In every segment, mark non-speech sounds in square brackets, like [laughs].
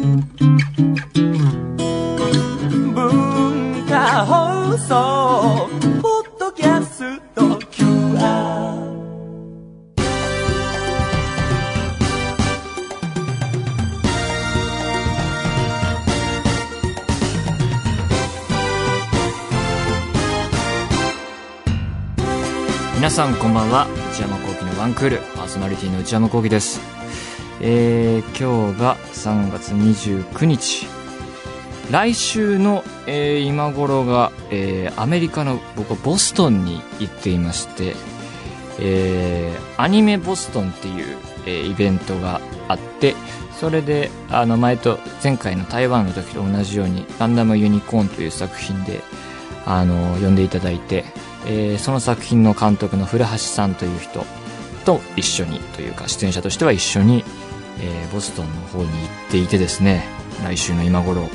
文化放送ポッドキャスト QR 皆さんこんばんは。内山聖輝のワンクール。パーソナリティの内山聖輝です。えー、今日が3月29日。来週の、えー今頃が、えーアメリカの僕はボストンに行っていまして、えーアニメボストンっていう、えーイベントがあってそれであの前と前回の台湾の時と同じようにガンダムユニコーンという作品であの呼んでいただいて、えーその作品の監督の古橋さんという人と一緒にというか出演者としては一緒に、えーボストンの方に行っていてですね来週の今頃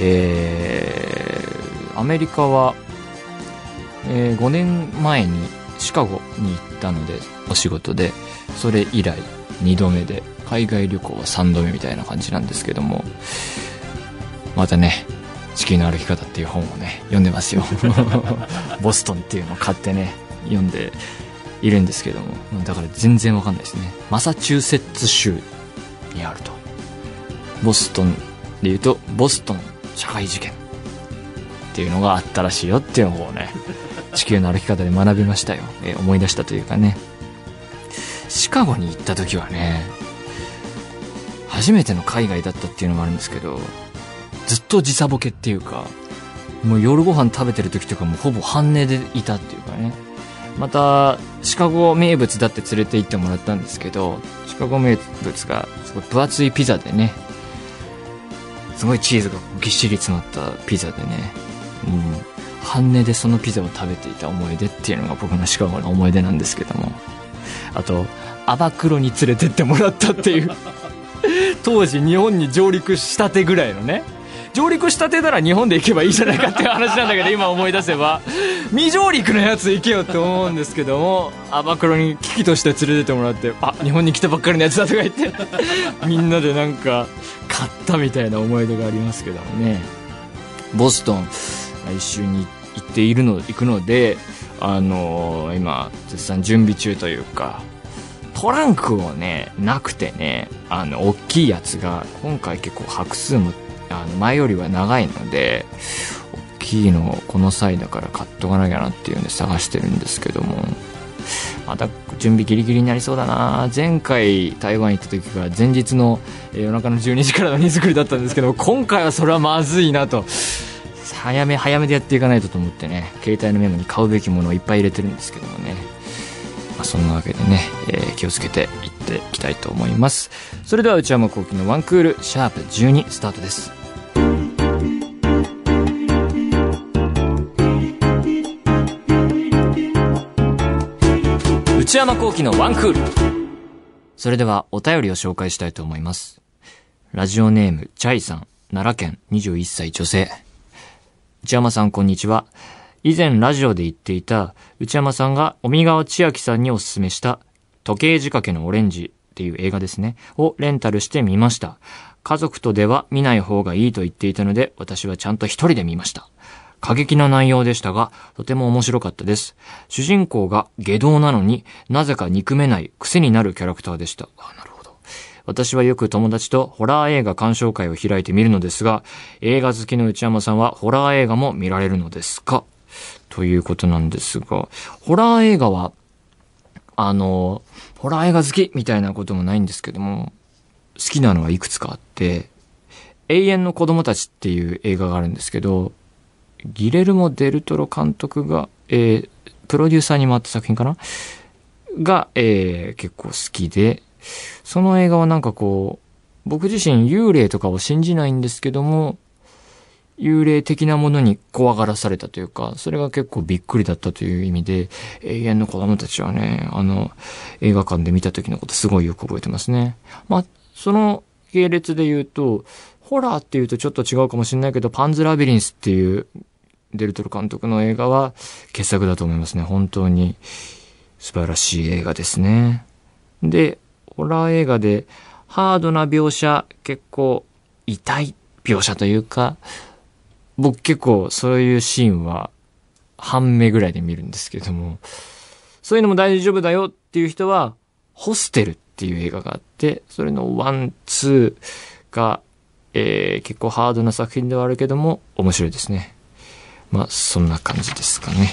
えーアメリカは、え5年前にシカゴに行ったのでお仕事でそれ以来2度目で海外旅行は3度目みたいな感じなんですけどもまたね地球の歩き方っていう本をね読んでますよ。[laughs] ボストンっていうのを買ってね読んでいるんですけどもだから全然わかんないですね。マサチューセッツ州にあると。ボストンで言うとボストン社会事件っていうのがあったらしいよっていうのをね [laughs] 地球の歩き方で学びましたよ、えー思い出したというかね。シカゴに行った時はね初めての海外だったっていうのもあるんですけどずっと時差ボケっていうかもう夜ご飯食べてる時とかもほぼ半寝でいたっていうかね。またシカゴ名物だって連れて行ってもらったんですけどシカゴ名物がすごい分厚いピザでね。すごいチーズがぎっしり詰まったピザでね。うん。半値でそのピザを食べていた思い出っていうのが僕のシカゴの思い出なんですけども。あとアバクロに連れてってもらったっていう。[laughs] 当時日本に上陸したてぐらいのね上陸したてなら日本で行けばいいじゃないかっていう話なんだけど今思い出せば。未上陸のやつ行けよって思うんですけども。アバクロに危機として連れてってもらってあ日本に来たばっかりのやつだとか言って。みんなでなんか買ったみたいな思い出がありますけどもね。ボストン来週に行っているの行くのであのー今絶賛準備中というかトランクをねなくてねあの大きいやつが今回結構拍数もあの前よりは長いので大きいのをこの際だから買っとかなきゃなっていうんで探してるんですけどもまた準備ギリギリになりそうだな。前回台湾行った時が前日の夜中の12時からの荷造りだったんですけど今回はそれはまずいなと。早め早めでやっていかないとと思ってね携帯のメモに買うべきものをいっぱい入れてるんですけどもね、まあ、そんなわけでね、えー気をつけていっていきたいと思います。それでは内山聖輝のワンクールシャープ12スタートです。内山聖輝のワンクールそれではお便りを紹介したいと思いますラジオネームチャイさん奈良県21歳女性内山さんこんにちは。以前ラジオで言っていた内山さんが尾川千秋さんにお勧めした時計仕掛けのオレンジっていう映画ですね、をレンタルしてみました。家族とでは見ない方がいいと言っていたので私はちゃんと一人で見ました。過激な内容でしたが、とても面白かったです。主人公が下道なのになぜか憎めない癖になるキャラクターでした。あなるほど。私はよく友達とホラー映画鑑賞会を開いてみるのですが、映画好きの内山さんはホラー映画も見られるのですか？ということなんですが、ホラー映画は、あの、ホラー映画好きみたいなこともないんですけども、好きなのはいくつかあって、永遠の子供たちっていう映画があるんですけど、ギレルモ・デルトロ監督が、えープロデューサーに回った作品かな？が、えー結構好きで、その映画はなんかこう、僕自身幽霊とかを信じないんですけども、幽霊的なものに怖がらされたというか、それが結構びっくりだったという意味で、永遠の子供たちはね、あの、映画館で見た時のことすごいよく覚えてますね。まあ、その系列で言うと、ホラーっていうとちょっと違うかもしれないけど、パンズラビリンスっていうデルトロ監督の映画は傑作だと思いますね。本当に素晴らしい映画ですね。で、ホラー映画でハードな描写結構痛い描写というか、僕結構そういうシーンは半目ぐらいで見るんですけれども、そういうのも大丈夫だよっていう人は、ホステルっていう映画があって、それのワン、ツーが、えー、結構ハードな作品ではあるけども、面白いですね。まあ、そんな感じですかね。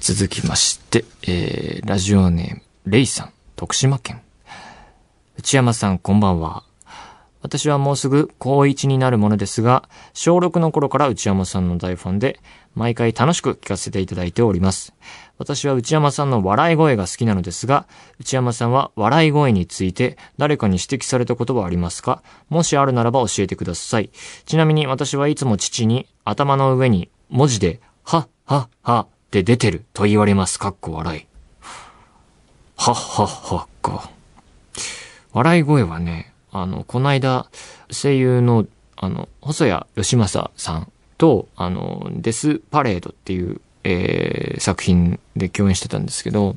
続きまして、えー、ラジオネーム、レイさん、徳島県。内山さん、こんばんは。私はもうすぐ高1になるものですが、小6の頃から内山さんの大ファンで、毎回楽しく聞かせていただいております。私は内山さんの笑い声が好きなのですが、内山さんは笑い声について誰かに指摘されたことはありますか？もしあるならば教えてください。ちなみに私はいつも父に頭の上に文字で、はっはっはって出てると言われます。かっこ笑い。はっはっはっか。笑い声はね、あの、この間、声優の、あの、細谷義正さんと、あの、デスパレードっていう、えー、作品で共演してたんですけど、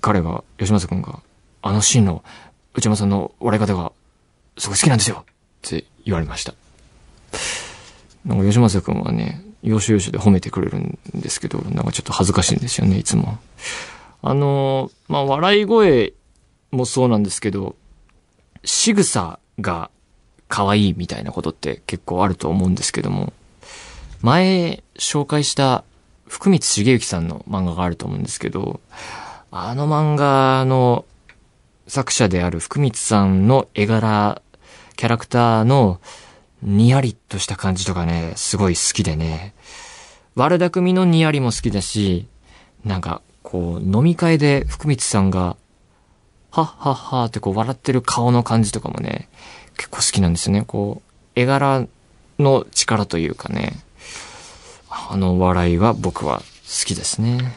彼が、吉正くんが、あのシーンの内山さんの笑い方が、すごい好きなんですよって言われました。なんか吉正くんはね、要所要所で褒めてくれるんですけど、なんかちょっと恥ずかしいんですよね、いつも。あの、まあ、笑い声もそうなんですけど、仕草が可愛いみたいなことって結構あると思うんですけども、前紹介した福光茂之さんの漫画があると思うんですけど、あの漫画の作者である福光さんの絵柄、キャラクターのにやりっとした感じとかね、すごい好きでね、悪巧みのにやりも好きだし、なんかこう飲み会で福光さんがはっはっはってこう笑ってる顔の感じとかもね、結構好きなんですよね。こう、絵柄の力というかね、あの笑いは僕は好きですね。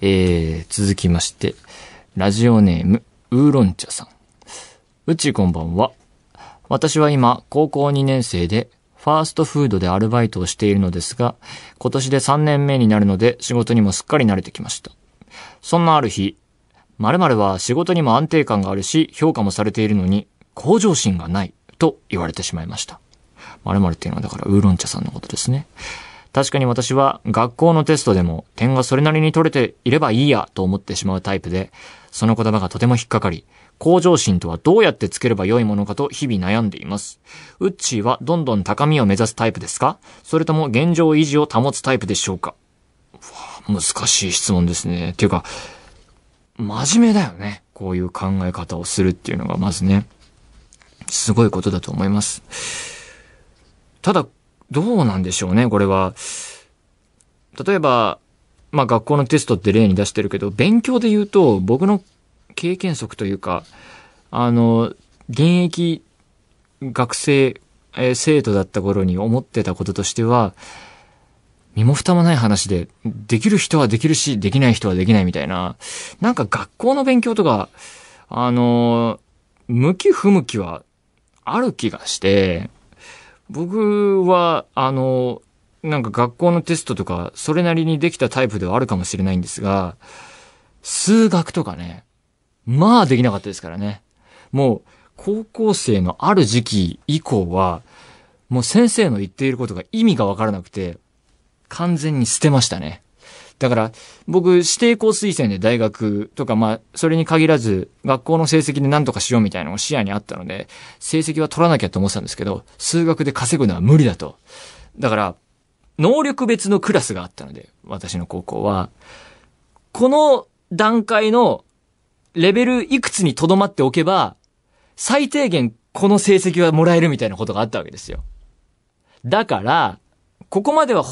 えー、続きまして、ラジオネーム、ウーロン茶さん。うちこんばんは。私は今、高校2年生で、ファーストフードでアルバイトをしているのですが、今年で3年目になるので仕事にもすっかり慣れてきました。そんなある日、〇〇は仕事にも安定感があるし、評価もされているのに、向上心がない、と言われてしまいました。〇〇っていうのはだからウーロン茶さんのことですね。確かに私は学校のテストでも点がそれなりに取れていればいいやと思ってしまうタイプで、その言葉がとても引っかかり、向上心とはどうやってつければよいものかと日々悩んでいます。ウッチーはどんどん高みを目指すタイプですか？それとも現状維持を保つタイプでしょうか？わ難しい質問ですね。っていうか、真面目だよね。こういう考え方をするっていうのがまずね、すごいことだと思います。ただ、どうなんでしょうね、これは。例えば、まあ学校のテストって例に出してるけど、勉強で言うと、僕の経験則というか、あの、現役学生、えー生徒だった頃に思ってたこととしては、身も蓋もない話で、できる人はできるし、できない人はできないみたいな、なんか学校の勉強とか、あの、向き不向きはある気がして、僕は、あの、なんか学校のテストとか、それなりにできたタイプではあるかもしれないんですが、数学とかね、まあできなかったですからね。もう、高校生のある時期以降は、もう先生の言っていることが意味がわからなくて、完全に捨てましたね。だから、僕、指定校推薦で大学とか、まあ、それに限らず、学校の成績で何とかしようみたいなのが視野にあったので、成績は取らなきゃと思ってたんですけど、数学で稼ぐのは無理だと。だから、能力別のクラスがあったので、私の高校は、この段階のレベルいくつに留まっておけば、最低限この成績はもらえるみたいなことがあったわけですよ。だから、ここまでは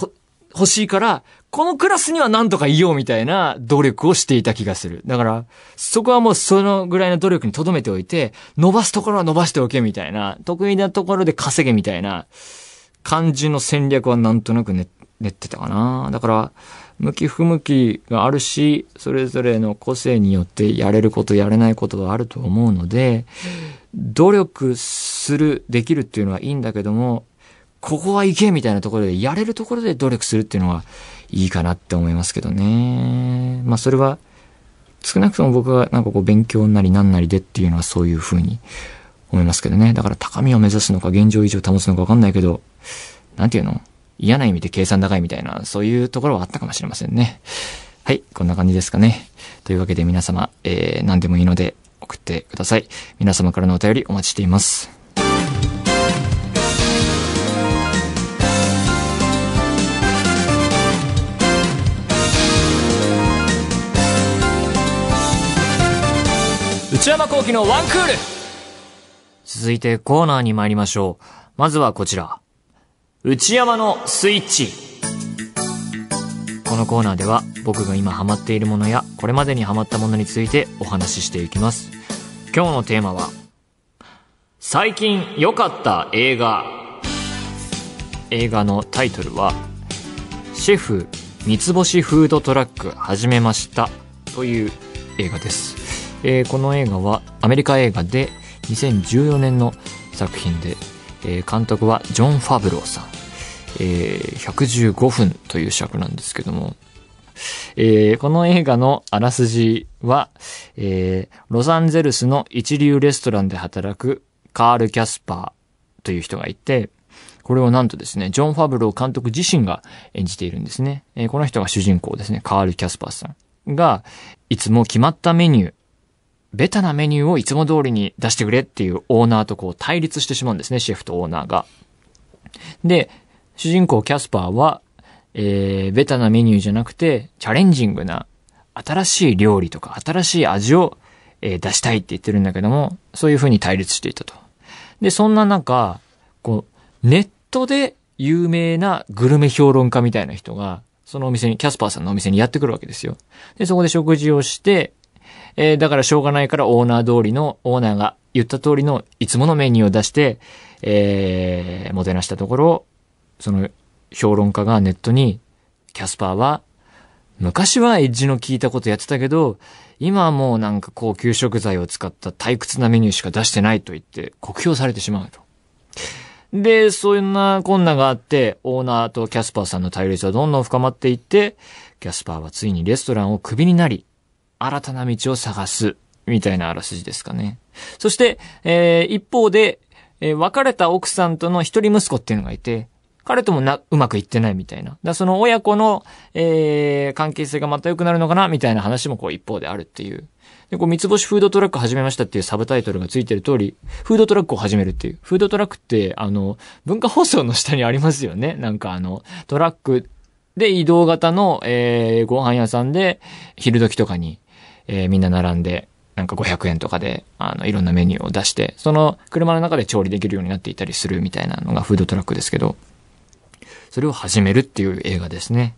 欲しいから、このクラスには何とかいようみたいな努力をしていた気がする。だから、そこはもうそのぐらいの努力に留めておいて、伸ばすところは伸ばしておけみたいな、得意なところで稼げみたいな感じの戦略はなんとなく練練ってたかな。だから、向き不向きがあるし、それぞれの個性によってやれることやれないことはあると思うので、努力する、できるっていうのはいいんだけども、ここはいけみたいなところで、やれるところで努力するっていうのはいいかなって思いますけどね。まあそれは、少なくとも僕がなんかこう勉強なりなんなりでっていうのはそういうふうに思いますけどね。だから高みを目指すのか現状維持を保つのかわかんないけど、なんていうの嫌な意味で計算高いみたいな、そういうところはあったかもしれませんね。はい、こんな感じですかね。というわけで皆様、えー、何でもいいので送ってください。皆様からのお便りお待ちしています。内山幸喜のワンクール続いてコーナーに参りましょう。まずはこちら。内山のスイッチ。このコーナーでは僕が今ハマっているものやこれまでにハマったものについてお話ししていきます。今日のテーマは、最近良かった映画。映画のタイトルは、シェフ三つ星フードトラック始めましたという映画です。えー、この映画はアメリカ映画で2014年の作品で、えー、監督はジョン・ファブローさん、えー、115分という尺なんですけども、えー、この映画のあらすじは、えー、ロサンゼルスの一流レストランで働くカール・キャスパーという人がいて、これをなんとですね、ジョン・ファブロー監督自身が演じているんですね。えー、この人が主人公ですね、カール・キャスパーさんが、いつも決まったメニュー、ベタなメニューをいつも通りに出してくれっていうオーナーとこう対立してしまうんですね、シェフとオーナーが。で、主人公キャスパーは、えー、ベタなメニューじゃなくて、チャレンジングな新しい料理とか新しい味を、えー、出したいって言ってるんだけども、そういう風に対立していたと。で、そんな中、こう、ネットで有名なグルメ評論家みたいな人が、そのお店に、キャスパーさんのお店にやってくるわけですよ。で、そこで食事をして、えー、だからしょうがないからオーナー通りの、オーナーが言った通りのいつものメニューを出して、えー、もてなしたところ、その評論家がネットに、キャスパーは、昔はエッジの効いたことやってたけど、今はもうなんか高級食材を使った退屈なメニューしか出してないと言って酷評されてしまうと。で、そんな困難があって、オーナーとキャスパーさんの対立はどんどん深まっていって、キャスパーはついにレストランをクビになり、新たな道を探す、みたいなあらすじですかね。そして、えー、一方で、えー、別れた奥さんとの一人息子っていうのがいて、彼ともな、うまくいってないみたいな。だその親子の、えー、関係性がまた良くなるのかなみたいな話もこう一方であるっていう。で、こう、三つ星フードトラック始めましたっていうサブタイトルがついてる通り、フードトラックを始めるっていう。フードトラックって、あの、文化放送の下にありますよね。なんかあの、トラックで移動型の、えー、ご飯屋さんで、昼時とかに、えー、みんな並んで、なんか500円とかで、あの、いろんなメニューを出して、その車の中で調理できるようになっていたりするみたいなのがフードトラックですけど、それを始めるっていう映画ですね。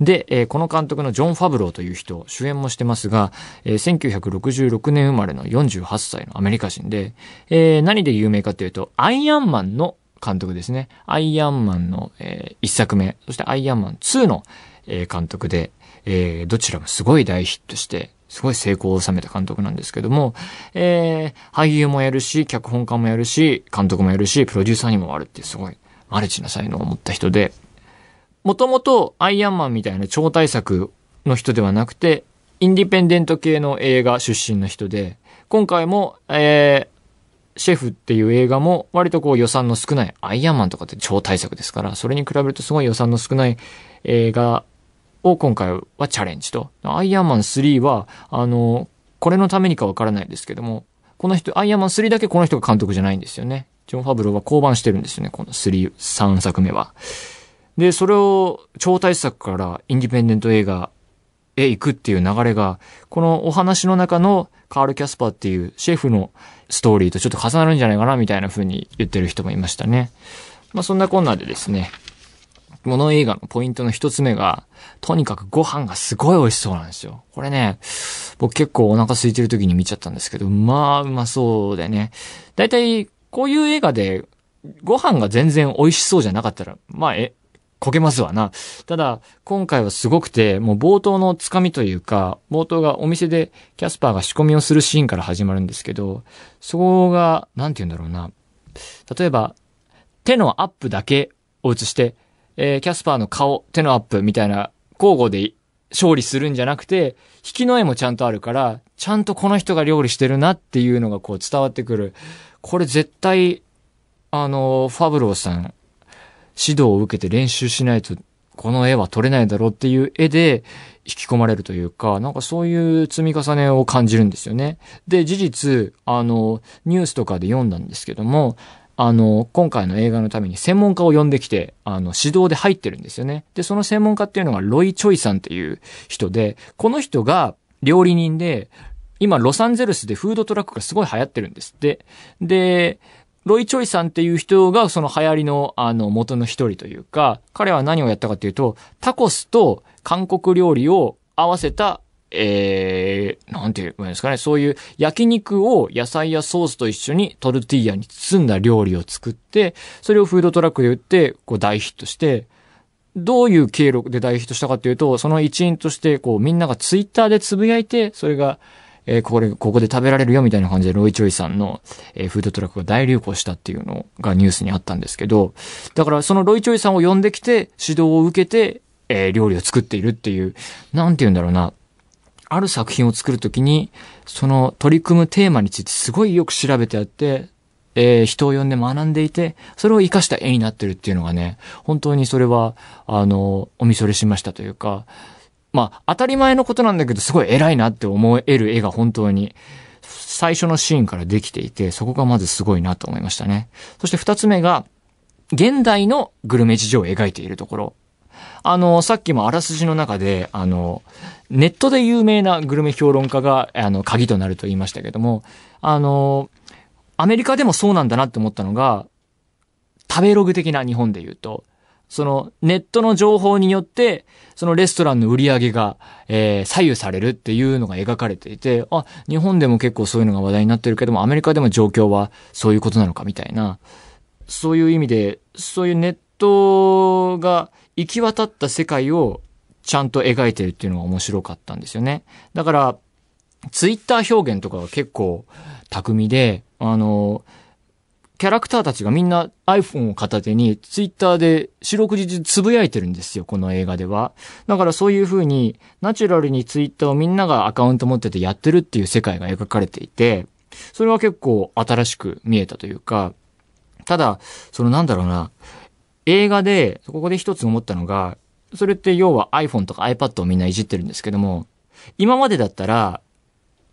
で、えー、この監督のジョン・ファブローという人、主演もしてますが、えー、1966年生まれの48歳のアメリカ人で、えー、何で有名かっていうと、アイアンマンの監督ですね。アイアンマンの、え、1作目、そしてアイアンマン2の、え、監督で、え、どちらもすごい大ヒットして、すごい成功を収めた監督なんですけども、えー、俳優もやるし、脚本家もやるし、監督もやるし、プロデューサーにもあるってすごいマルチな才能を持った人で、もともとアイアンマンみたいな超大作の人ではなくて、インディペンデント系の映画出身の人で、今回も、えー、シェフっていう映画も割とこう予算の少ない、アイアンマンとかって超大作ですから、それに比べるとすごい予算の少ない映画を今回はチャレンジと。アイアンマン3は、あの、これのためにかわからないですけども、この人、アイアンマン3だけこの人が監督じゃないんですよね。ジョン・ファブローは降板してるんですよね、この3、3作目は。で、それを超大作からインディペンデント映画へ行くっていう流れが、このお話の中のカール・キャスパーっていうシェフのストーリーとちょっと重なるんじゃないかなみたいな風に言ってる人もいましたね。まあそんなこんなでですね、この映画のポイントの一つ目が、とにかくご飯がすごい美味しそうなんですよ。これね、僕結構お腹空いてる時に見ちゃったんですけど、まあうまそうでね。だいたいこういう映画でご飯が全然美味しそうじゃなかったら、まあえ、こけますわな。ただ、今回はすごくて、もう冒頭のつかみというか、冒頭がお店でキャスパーが仕込みをするシーンから始まるんですけど、そこが、なんて言うんだろうな。例えば、手のアップだけを映して、えー、キャスパーの顔、手のアップみたいな交互で勝利するんじゃなくて、引きの絵もちゃんとあるから、ちゃんとこの人が料理してるなっていうのがこう伝わってくる。これ絶対、あの、ファブローさん、指導を受けて練習しないと、この絵は撮れないだろうっていう絵で引き込まれるというか、なんかそういう積み重ねを感じるんですよね。で、事実、あの、ニュースとかで読んだんですけども、あの、今回の映画のために専門家を呼んできて、あの、指導で入ってるんですよね。で、その専門家っていうのがロイ・チョイさんっていう人で、この人が料理人で、今、ロサンゼルスでフードトラックがすごい流行ってるんですって。で、ロイ・チョイさんっていう人がその流行りのあの元の一人というか、彼は何をやったかっていうと、タコスと韓国料理を合わせた、えー、なんて言うんですかね、そういう焼肉を野菜やソースと一緒にトルティーヤに包んだ料理を作って、それをフードトラックで売って、こう大ヒットして、どういう経路で大ヒットしたかっていうと、その一員として、こうみんながツイッターでつぶやいて、それがえー、これ、ここで食べられるよみたいな感じでロイ・チョイさんの、えー、フードトラックが大流行したっていうのがニュースにあったんですけど、だからそのロイ・チョイさんを呼んできて、指導を受けて、えー、料理を作っているっていう、なんて言うんだろうな。ある作品を作るときに、その取り組むテーマについてすごいよく調べてあって、えー、人を呼んで学んでいて、それを活かした絵になってるっていうのがね、本当にそれは、あの、お見それしましたというか、まあ、当たり前のことなんだけど、すごい偉いなって思える絵が本当に、最初のシーンからできていて、そこがまずすごいなと思いましたね。そして二つ目が、現代のグルメ事情を描いているところ。あの、さっきもあらすじの中で、あの、ネットで有名なグルメ評論家が、あの、鍵となると言いましたけども、あの、アメリカでもそうなんだなって思ったのが、食べログ的な日本で言うと、そのネットの情報によって、そのレストランの売り上げが、えー、左右されるっていうのが描かれていて、あ、日本でも結構そういうのが話題になってるけども、アメリカでも状況はそういうことなのかみたいな、そういう意味で、そういうネットが行き渡った世界をちゃんと描いてるっていうのが面白かったんですよね。だから、ツイッター表現とかは結構巧みで、あの、キャラクターたちがみんな iPhone を片手に Twitter で四六時中つぶやいてるんですよ、この映画では。だからそういう風にナチュラルに Twitter をみんながアカウント持っててやってるっていう世界が描かれていて、それは結構新しく見えたというか、ただ、そのなんだろうな、映画で、ここで一つ思ったのが、それって要は iPhone とか iPad をみんないじってるんですけども、今までだったら、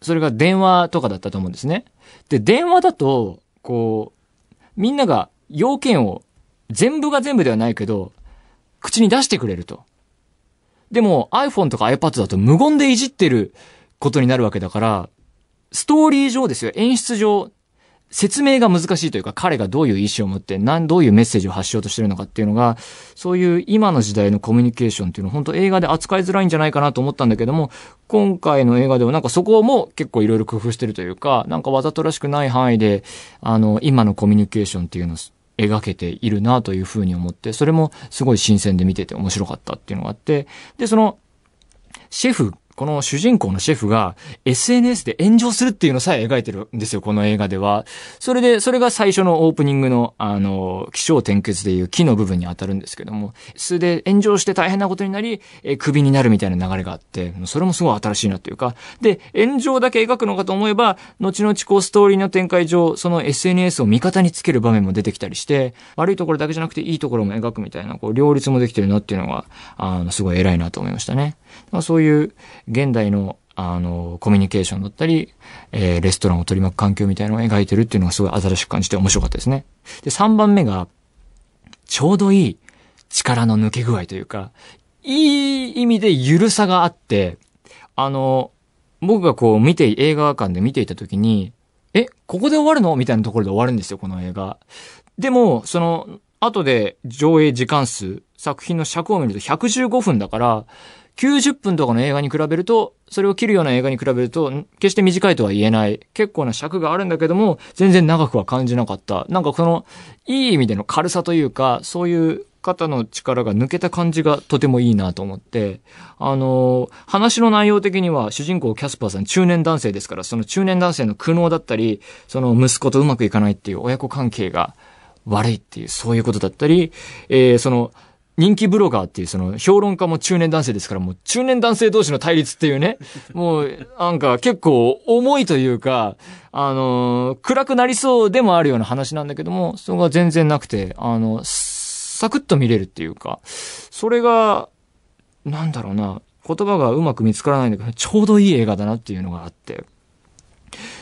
それが電話とかだったと思うんですね。で、電話だと、こう、みんなが要件を全部が全部ではないけど、口に出してくれると。でも iPhone とか iPad だと無言でいじってることになるわけだから、ストーリー上ですよ、演出上、説明が難しいというか、彼がどういう意思を持って、何、どういうメッセージを発しようとしてるのかっていうのが、そういう今の時代のコミュニケーションっていうのは本当映画で扱いづらいんじゃないかなと思ったんだけども、今回の映画ではなんかそこも結構いろいろ工夫してるというか、なんかわざとらしくない範囲で、あの、今のコミュニケーションっていうのを描けているなというふうに思って、それもすごい新鮮で見てて面白かったっていうのがあって、で、その、シェフこの主人公のシェフが SNS で炎上するっていうのさえ描いてるんですよ、この映画では。それで、それが最初のオープニングの、あの、気象転結でいう木の部分に当たるんですけども、それで炎上して大変なことになり、え首になるみたいな流れがあって、それもすごい新しいなっていうか、で、炎上だけ描くのかと思えば、後々こうストーリーの展開上、その SNS を味方につける場面も出てきたりして、悪いところだけじゃなくていいところも描くみたいな、こう、両立もできてるなっていうのが、あの、すごい偉いなと思いましたね。まあ、そういう現代のあの、コミュニケーションだったり、えー、レストランを取り巻く環境みたいなのを描いてるっていうのがすごい新しく感じて面白かったですね。で、3番目が、ちょうどいい力の抜け具合というか、いい意味で緩さがあって、あの、僕がこう見て、映画館で見ていた時に、え、ここで終わるの？みたいなところで終わるんですよ、この映画。でも、その、後で上映時間数、作品の尺を見ると115分だから、90分とかの映画に比べると、それを切るような映画に比べると、決して短いとは言えない。結構な尺があるんだけども、全然長くは感じなかった。なんかその、いい意味での軽さというか、そういう肩の力が抜けた感じがとてもいいなと思って、あの、話の内容的には主人公キャスパーさん中年男性ですから、その中年男性の苦悩だったり、その息子とうまくいかないっていう親子関係が悪いっていう、そういうことだったり、えー、その、人気ブロガーっていうその評論家も中年男性ですからもう中年男性同士の対立っていうね、[laughs] もうなんか結構重いというか、あのー暗くなりそうでもあるような話なんだけども、それが全然なくて、あの、サクッと見れるっていうか、それが、なんだろうな、言葉がうまく見つからないんだけど、ちょうどいい映画だなっていうのがあって。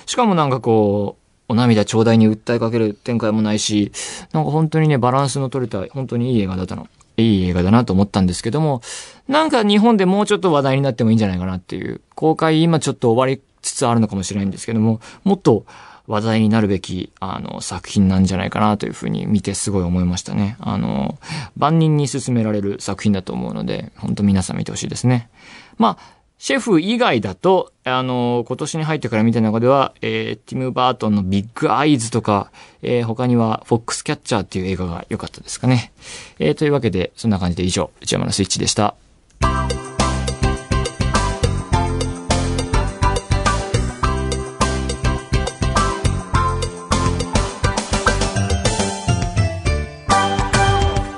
しかもなんかこう、お涙ちょうだいに訴えかける展開もないし、なんか本当にね、バランスの取れた、本当にいい映画だったの。いい映画だなと思ったんですけども、なんか日本でもうちょっと話題になってもいいんじゃないかなっていう、公開今ちょっと終わりつつあるのかもしれないんですけども、もっと話題になるべき、あの、作品なんじゃないかなというふうに見てすごい思いましたね。あの、万人に勧められる作品だと思うので、本当皆さん見てほしいですね。まあ、シェフ以外だと、あの、今年に入ってから見た中では、えー、ティム・バートンのビッグアイズとか、えー、他には、フォックスキャッチャーっていう映画が良かったですかね。えー、というわけで、そんな感じで以上、内山のスイッチでした。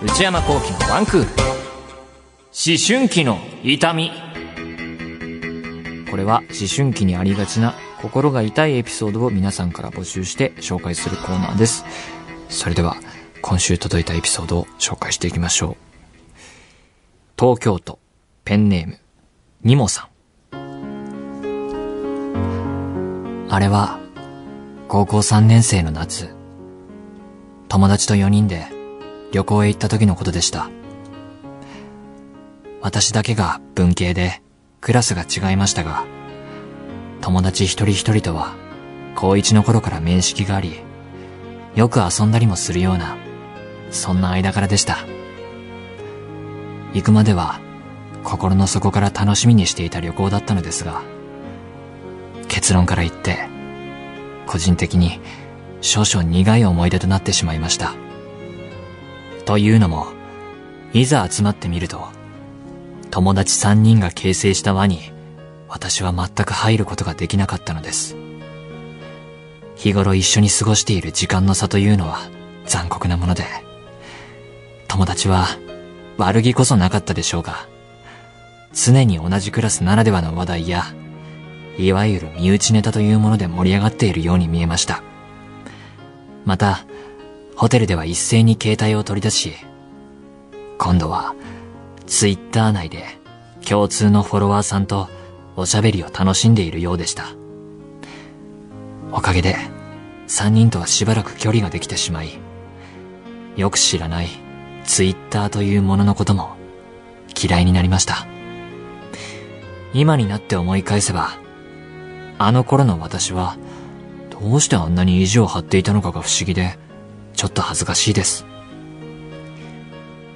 内山幸喜のワンクール。思春期の痛み。これは思春期にありがちな心が痛いエピソードを皆さんから募集して紹介するコーナーです。それでは今週届いたエピソードを紹介していきましょう。東京都ペンネームニモさん。あれは高校3年生の夏、友達と4人で旅行へ行った時のことでした。私だけが文系でクラスが違いましたが、友達一人一人とは高一の頃から面識があり、よく遊んだりもするような、そんな間柄でした。行くまでは心の底から楽しみにしていた旅行だったのですが、結論から言って、個人的に少々苦い思い出となってしまいました。というのも、いざ集まってみると、友達三人が形成した輪に、私は全く入ることができなかったのです。日頃一緒に過ごしている時間の差というのは残酷なもので、友達は悪気こそなかったでしょうが、常に同じクラスならではの話題や、いわゆる身内ネタというもので盛り上がっているように見えました。また、ホテルでは一斉に携帯を取り出し、今度はツイッター内で共通のフォロワーさんとおしゃべりを楽しんでいるようでした。おかげで三人とはしばらく距離ができてしまい、よく知らないツイッターというもののことも嫌いになりました。今になって思い返せば、あの頃の私はどうしてあんなに意地を張っていたのかが不思議で、ちょっと恥ずかしいです。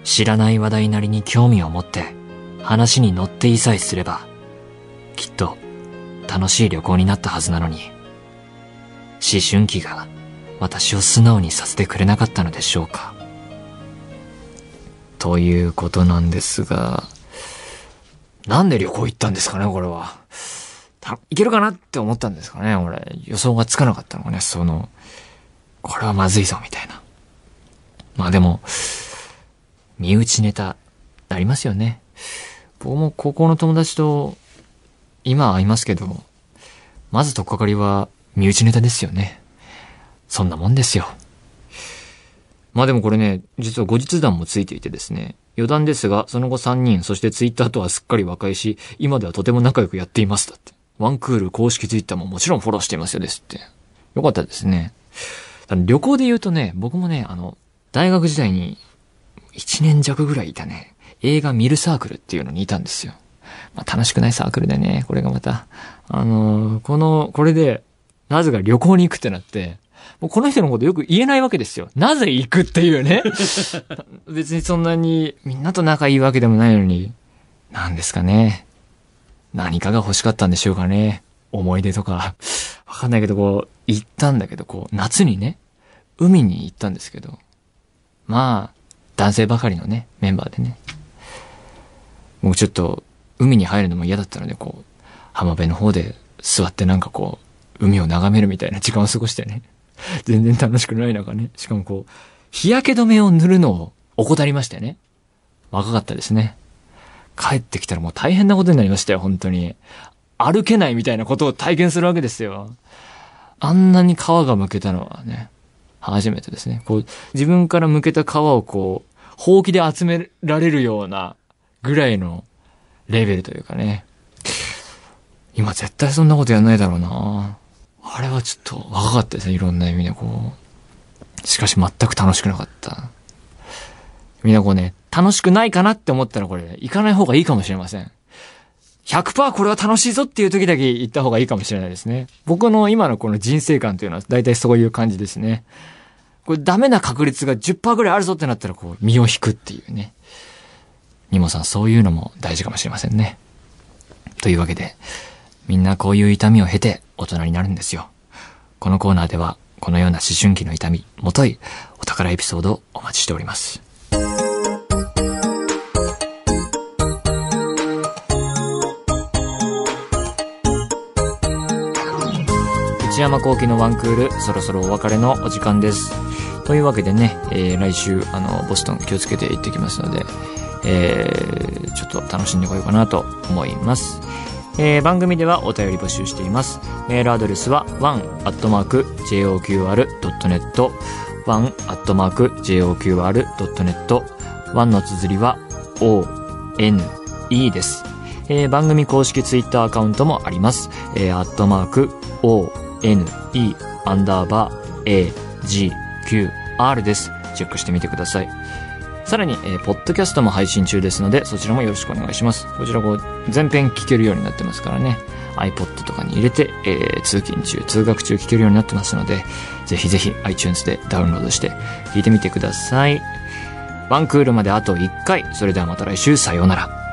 知らない話題なりに興味を持って話に乗っていさえすれば、きっと楽しい旅行になったはずなのに、思春期が私を素直にさせてくれなかったのでしょうか。ということなんですが、なんで旅行行ったんですかね、これは。たいけるかなって思ったんですかね、俺。予想がつかなかったのね、その、これはまずいぞ、みたいな。まあでも、身内ネタ、ありますよね。僕も高校の友達と、今会いますけど、まずとっかかりは、身内ネタですよね。そんなもんですよ。まあでもこれね、実は後日談もついていてですね、余談ですが、その後3人、そしてツイッターとはすっかり和解し、今ではとても仲良くやっています。だって。ワンクール公式ツイッターももちろんフォローしていますよですって。よかったですね。旅行で言うとね、僕もね、あの、大学時代に1年弱ぐらいいたね、映画見るサークルっていうのにいたんですよ。まあ楽しくないサークルでね、これがまた。あのーこの、これで、なぜか旅行に行くってなって、もうこの人のことよく言えないわけですよ。なぜ行くっていうね。[laughs] 別にそんなにみんなと仲いいわけでもないのに、なんですかね。何かが欲しかったんでしょうかね。思い出とか。わかんないけど、こう、行ったんだけど、こう、夏にね、海に行ったんですけど、まあ、男性ばかりのね、メンバーでね。僕ちょっと、海に入るのも嫌だったので、こう、浜辺の方で座ってなんかこう、海を眺めるみたいな時間を過ごしてね。全然楽しくない中ね。しかもこう、日焼け止めを塗るのを怠りましてね。若かったですね。帰ってきたらもう大変なことになりましたよ、本当に。歩けないみたいなことを体験するわけですよ。あんなに皮がむけたのはね、初めてですね。こう、自分から向けた皮をこう、ほうきで集められるようなぐらいのレベルというかね。今絶対そんなことやんないだろうなあれはちょっと若かったですね、いろんな意味でこう。しかし全く楽しくなかった。みんなこうね、楽しくないかなって思ったらこれ、行かない方がいいかもしれません。100%これは楽しいぞっていう時だけ行った方がいいかもしれないですね。僕の今のこの人生観というのは大体そういう感じですね。これダメな確率が10%ぐらいあるぞってなったらこう身を引くっていうね。ニモさんそういうのも大事かもしれませんね。というわけで、みんなこういう痛みを経て大人になるんですよ。このコーナーではこのような思春期の痛み、もといお宝エピソードをお待ちしております。内山幸輝のワンクール、そろそろお別れのお時間です。というわけでね、えー、来週、あの、ボストン気をつけて行ってきますので、えー、ちょっと楽しんでこようかなと思います。えー、番組ではお便り募集しています。メールアドレスは one.joqr.net one.joqr.net one の綴りは o, n, e です。えー、番組公式ツイッターアカウントもあります。えー、アットマーク o, n, e, アンダーバー a, g, q, r です。チェックしてみてください。さらに、えー、ポッドキャストも配信中ですので、そちらもよろしくお願いします。こちらこう、全編聞けるようになってますからね。iPod とかに入れて、えー、通勤中、通学中聞けるようになってますので、ぜひぜひ iTunes でダウンロードして聞いてみてください。ワンクールまであと1回。それではまた来週、さようなら。